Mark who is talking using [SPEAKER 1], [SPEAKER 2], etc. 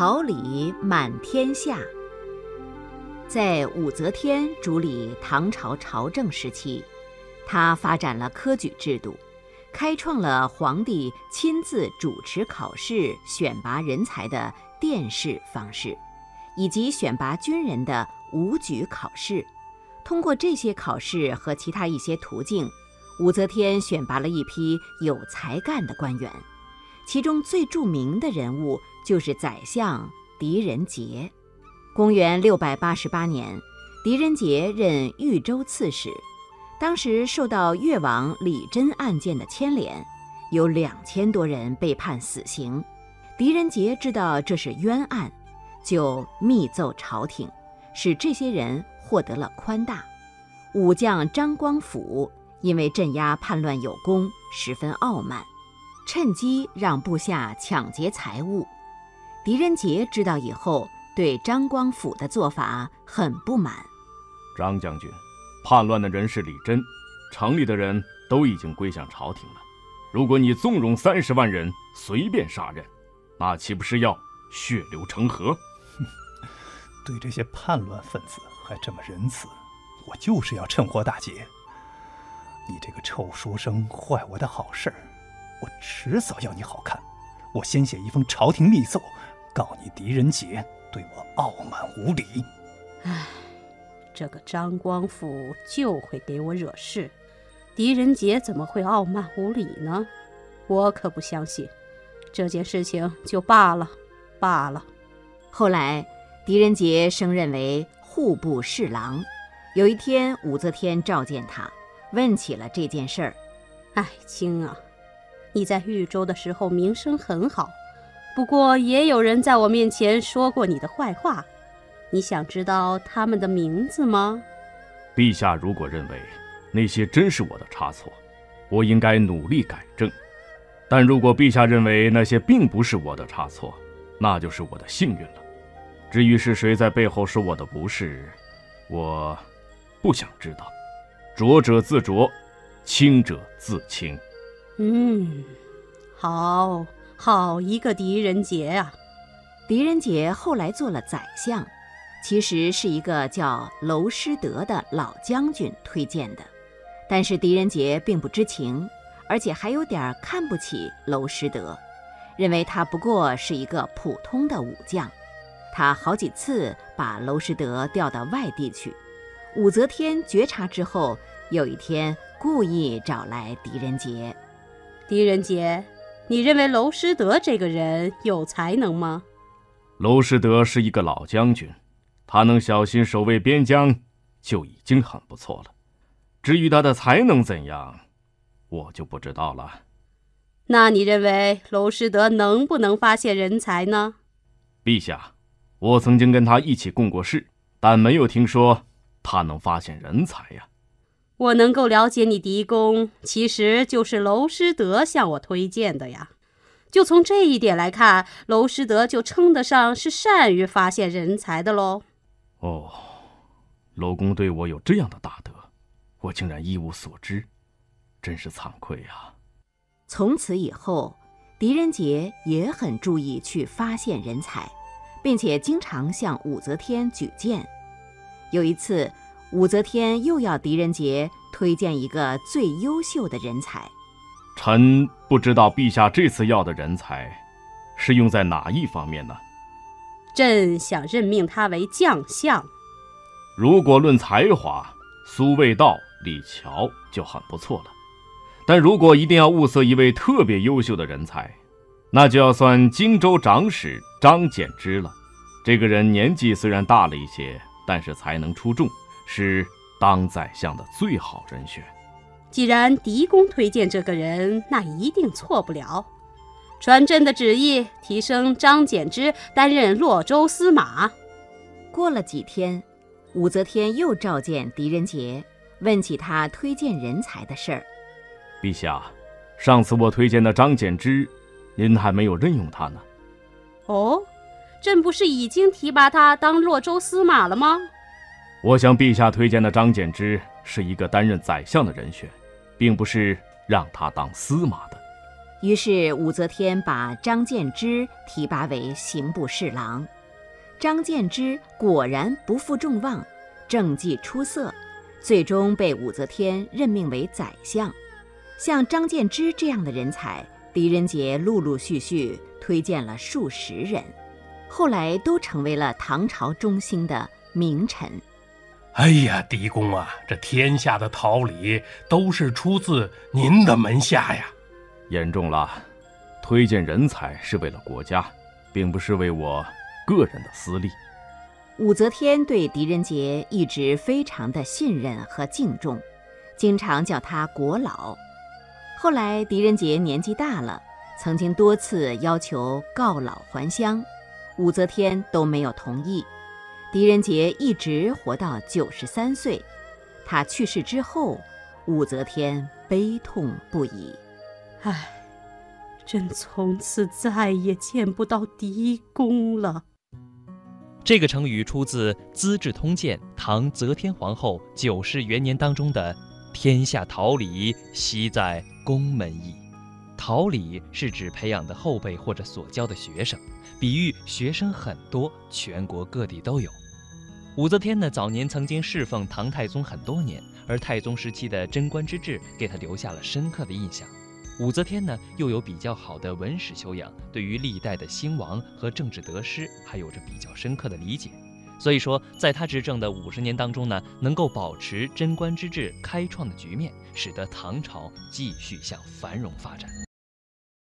[SPEAKER 1] 桃李满天下。在武则天主理唐朝朝政时期，她发展了科举制度，开创了皇帝亲自主持考试选拔人才的殿试方式，以及选拔军人的武举考试。通过这些考试和其他一些途径，武则天选拔了一批有才干的官员。其中最著名的人物就是宰相狄仁杰。公元六百八十八年，狄仁杰任豫州刺史，当时受到越王李真案件的牵连，有两千多人被判死刑。狄仁杰知道这是冤案，就密奏朝廷，使这些人获得了宽大。武将张光辅因为镇压叛乱有功，十分傲慢。趁机让部下抢劫财物，狄仁杰知道以后，对张光甫的做法很不满。
[SPEAKER 2] 张将军，叛乱的人是李真，城里的人都已经归向朝廷了。如果你纵容三十万人随便杀人，那岂不是要血流成河？
[SPEAKER 3] 哼，对这些叛乱分子还这么仁慈，我就是要趁火打劫。你这个臭书生，坏我的好事儿！我迟早要你好看，我先写一封朝廷密奏，告你狄仁杰对我傲慢无礼。
[SPEAKER 4] 唉，这个张光甫就会给我惹事，狄仁杰怎么会傲慢无礼呢？我可不相信。这件事情就罢了，罢了。
[SPEAKER 1] 后来，狄仁杰升任为户部侍郎。有一天，武则天召见他，问起了这件事儿。
[SPEAKER 4] 爱卿啊。你在豫州的时候名声很好，不过也有人在我面前说过你的坏话。你想知道他们的名字吗？
[SPEAKER 2] 陛下如果认为那些真是我的差错，我应该努力改正；但如果陛下认为那些并不是我的差错，那就是我的幸运了。至于是谁在背后说我的不是，我不想知道。浊者自浊，清者自清。
[SPEAKER 4] 嗯，好好一个狄仁杰啊！
[SPEAKER 1] 狄仁杰后来做了宰相，其实是一个叫娄师德的老将军推荐的，但是狄仁杰并不知情，而且还有点看不起娄师德，认为他不过是一个普通的武将。他好几次把娄师德调到外地去。武则天觉察之后，有一天故意找来狄仁杰。
[SPEAKER 4] 狄仁杰，你认为娄师德这个人有才能吗？
[SPEAKER 2] 娄师德是一个老将军，他能小心守卫边疆就已经很不错了。至于他的才能怎样，我就不知道了。
[SPEAKER 4] 那你认为娄师德能不能发现人才呢？
[SPEAKER 2] 陛下，我曾经跟他一起共过事，但没有听说他能发现人才呀。
[SPEAKER 4] 我能够了解你狄公，其实就是娄师德向我推荐的呀。就从这一点来看，娄师德就称得上是善于发现人才的喽。
[SPEAKER 2] 哦，娄公对我有这样的大德，我竟然一无所知，真是惭愧呀。
[SPEAKER 1] 从此以后，狄仁杰也很注意去发现人才，并且经常向武则天举荐。有一次。武则天又要狄仁杰推荐一个最优秀的人才。
[SPEAKER 2] 臣不知道陛下这次要的人才，是用在哪一方面呢？
[SPEAKER 4] 朕想任命他为将相。
[SPEAKER 2] 如果论才华，苏味道、李峤就很不错了。但如果一定要物色一位特别优秀的人才，那就要算荆州长史张柬之了。这个人年纪虽然大了一些，但是才能出众。是当宰相的最好人选。
[SPEAKER 4] 既然狄公推荐这个人，那一定错不了。传朕的旨意，提升张柬之担任洛州司马。
[SPEAKER 1] 过了几天，武则天又召见狄仁杰，问起他推荐人才的事儿。
[SPEAKER 2] 陛下，上次我推荐的张柬之，您还没有任用他呢。
[SPEAKER 4] 哦，朕不是已经提拔他当洛州司马了吗？
[SPEAKER 2] 我向，陛下推荐的张柬之是一个担任宰相的人选，并不是让他当司马的。
[SPEAKER 1] 于是武则天把张建之提拔为刑部侍郎。张建之果然不负众望，政绩出色，最终被武则天任命为宰相。像张建之这样的人才，狄仁杰陆陆续续推荐了数十人，后来都成为了唐朝中兴的名臣。
[SPEAKER 5] 哎呀，狄公啊，这天下的桃李都是出自您的门下呀！
[SPEAKER 2] 言重了，推荐人才是为了国家，并不是为我个人的私利。
[SPEAKER 1] 武则天对狄仁杰一直非常的信任和敬重，经常叫他国老。后来狄仁杰年纪大了，曾经多次要求告老还乡，武则天都没有同意。狄仁杰一直活到九十三岁，他去世之后，武则天悲痛不已。
[SPEAKER 4] 唉，朕从此再也见不到狄公了。
[SPEAKER 6] 这个成语出自《资治通鉴·唐则天皇后九世元年》当中的“天下桃李，悉在宫门矣”。桃李是指培养的后辈或者所教的学生，比喻学生很多，全国各地都有。武则天呢，早年曾经侍奉唐太宗很多年，而太宗时期的贞观之治给她留下了深刻的印象。武则天呢，又有比较好的文史修养，对于历代的兴亡和政治得失还有着比较深刻的理解。所以说，在她执政的五十年当中呢，能够保持贞观之治开创的局面，使得唐朝继续向繁荣发展。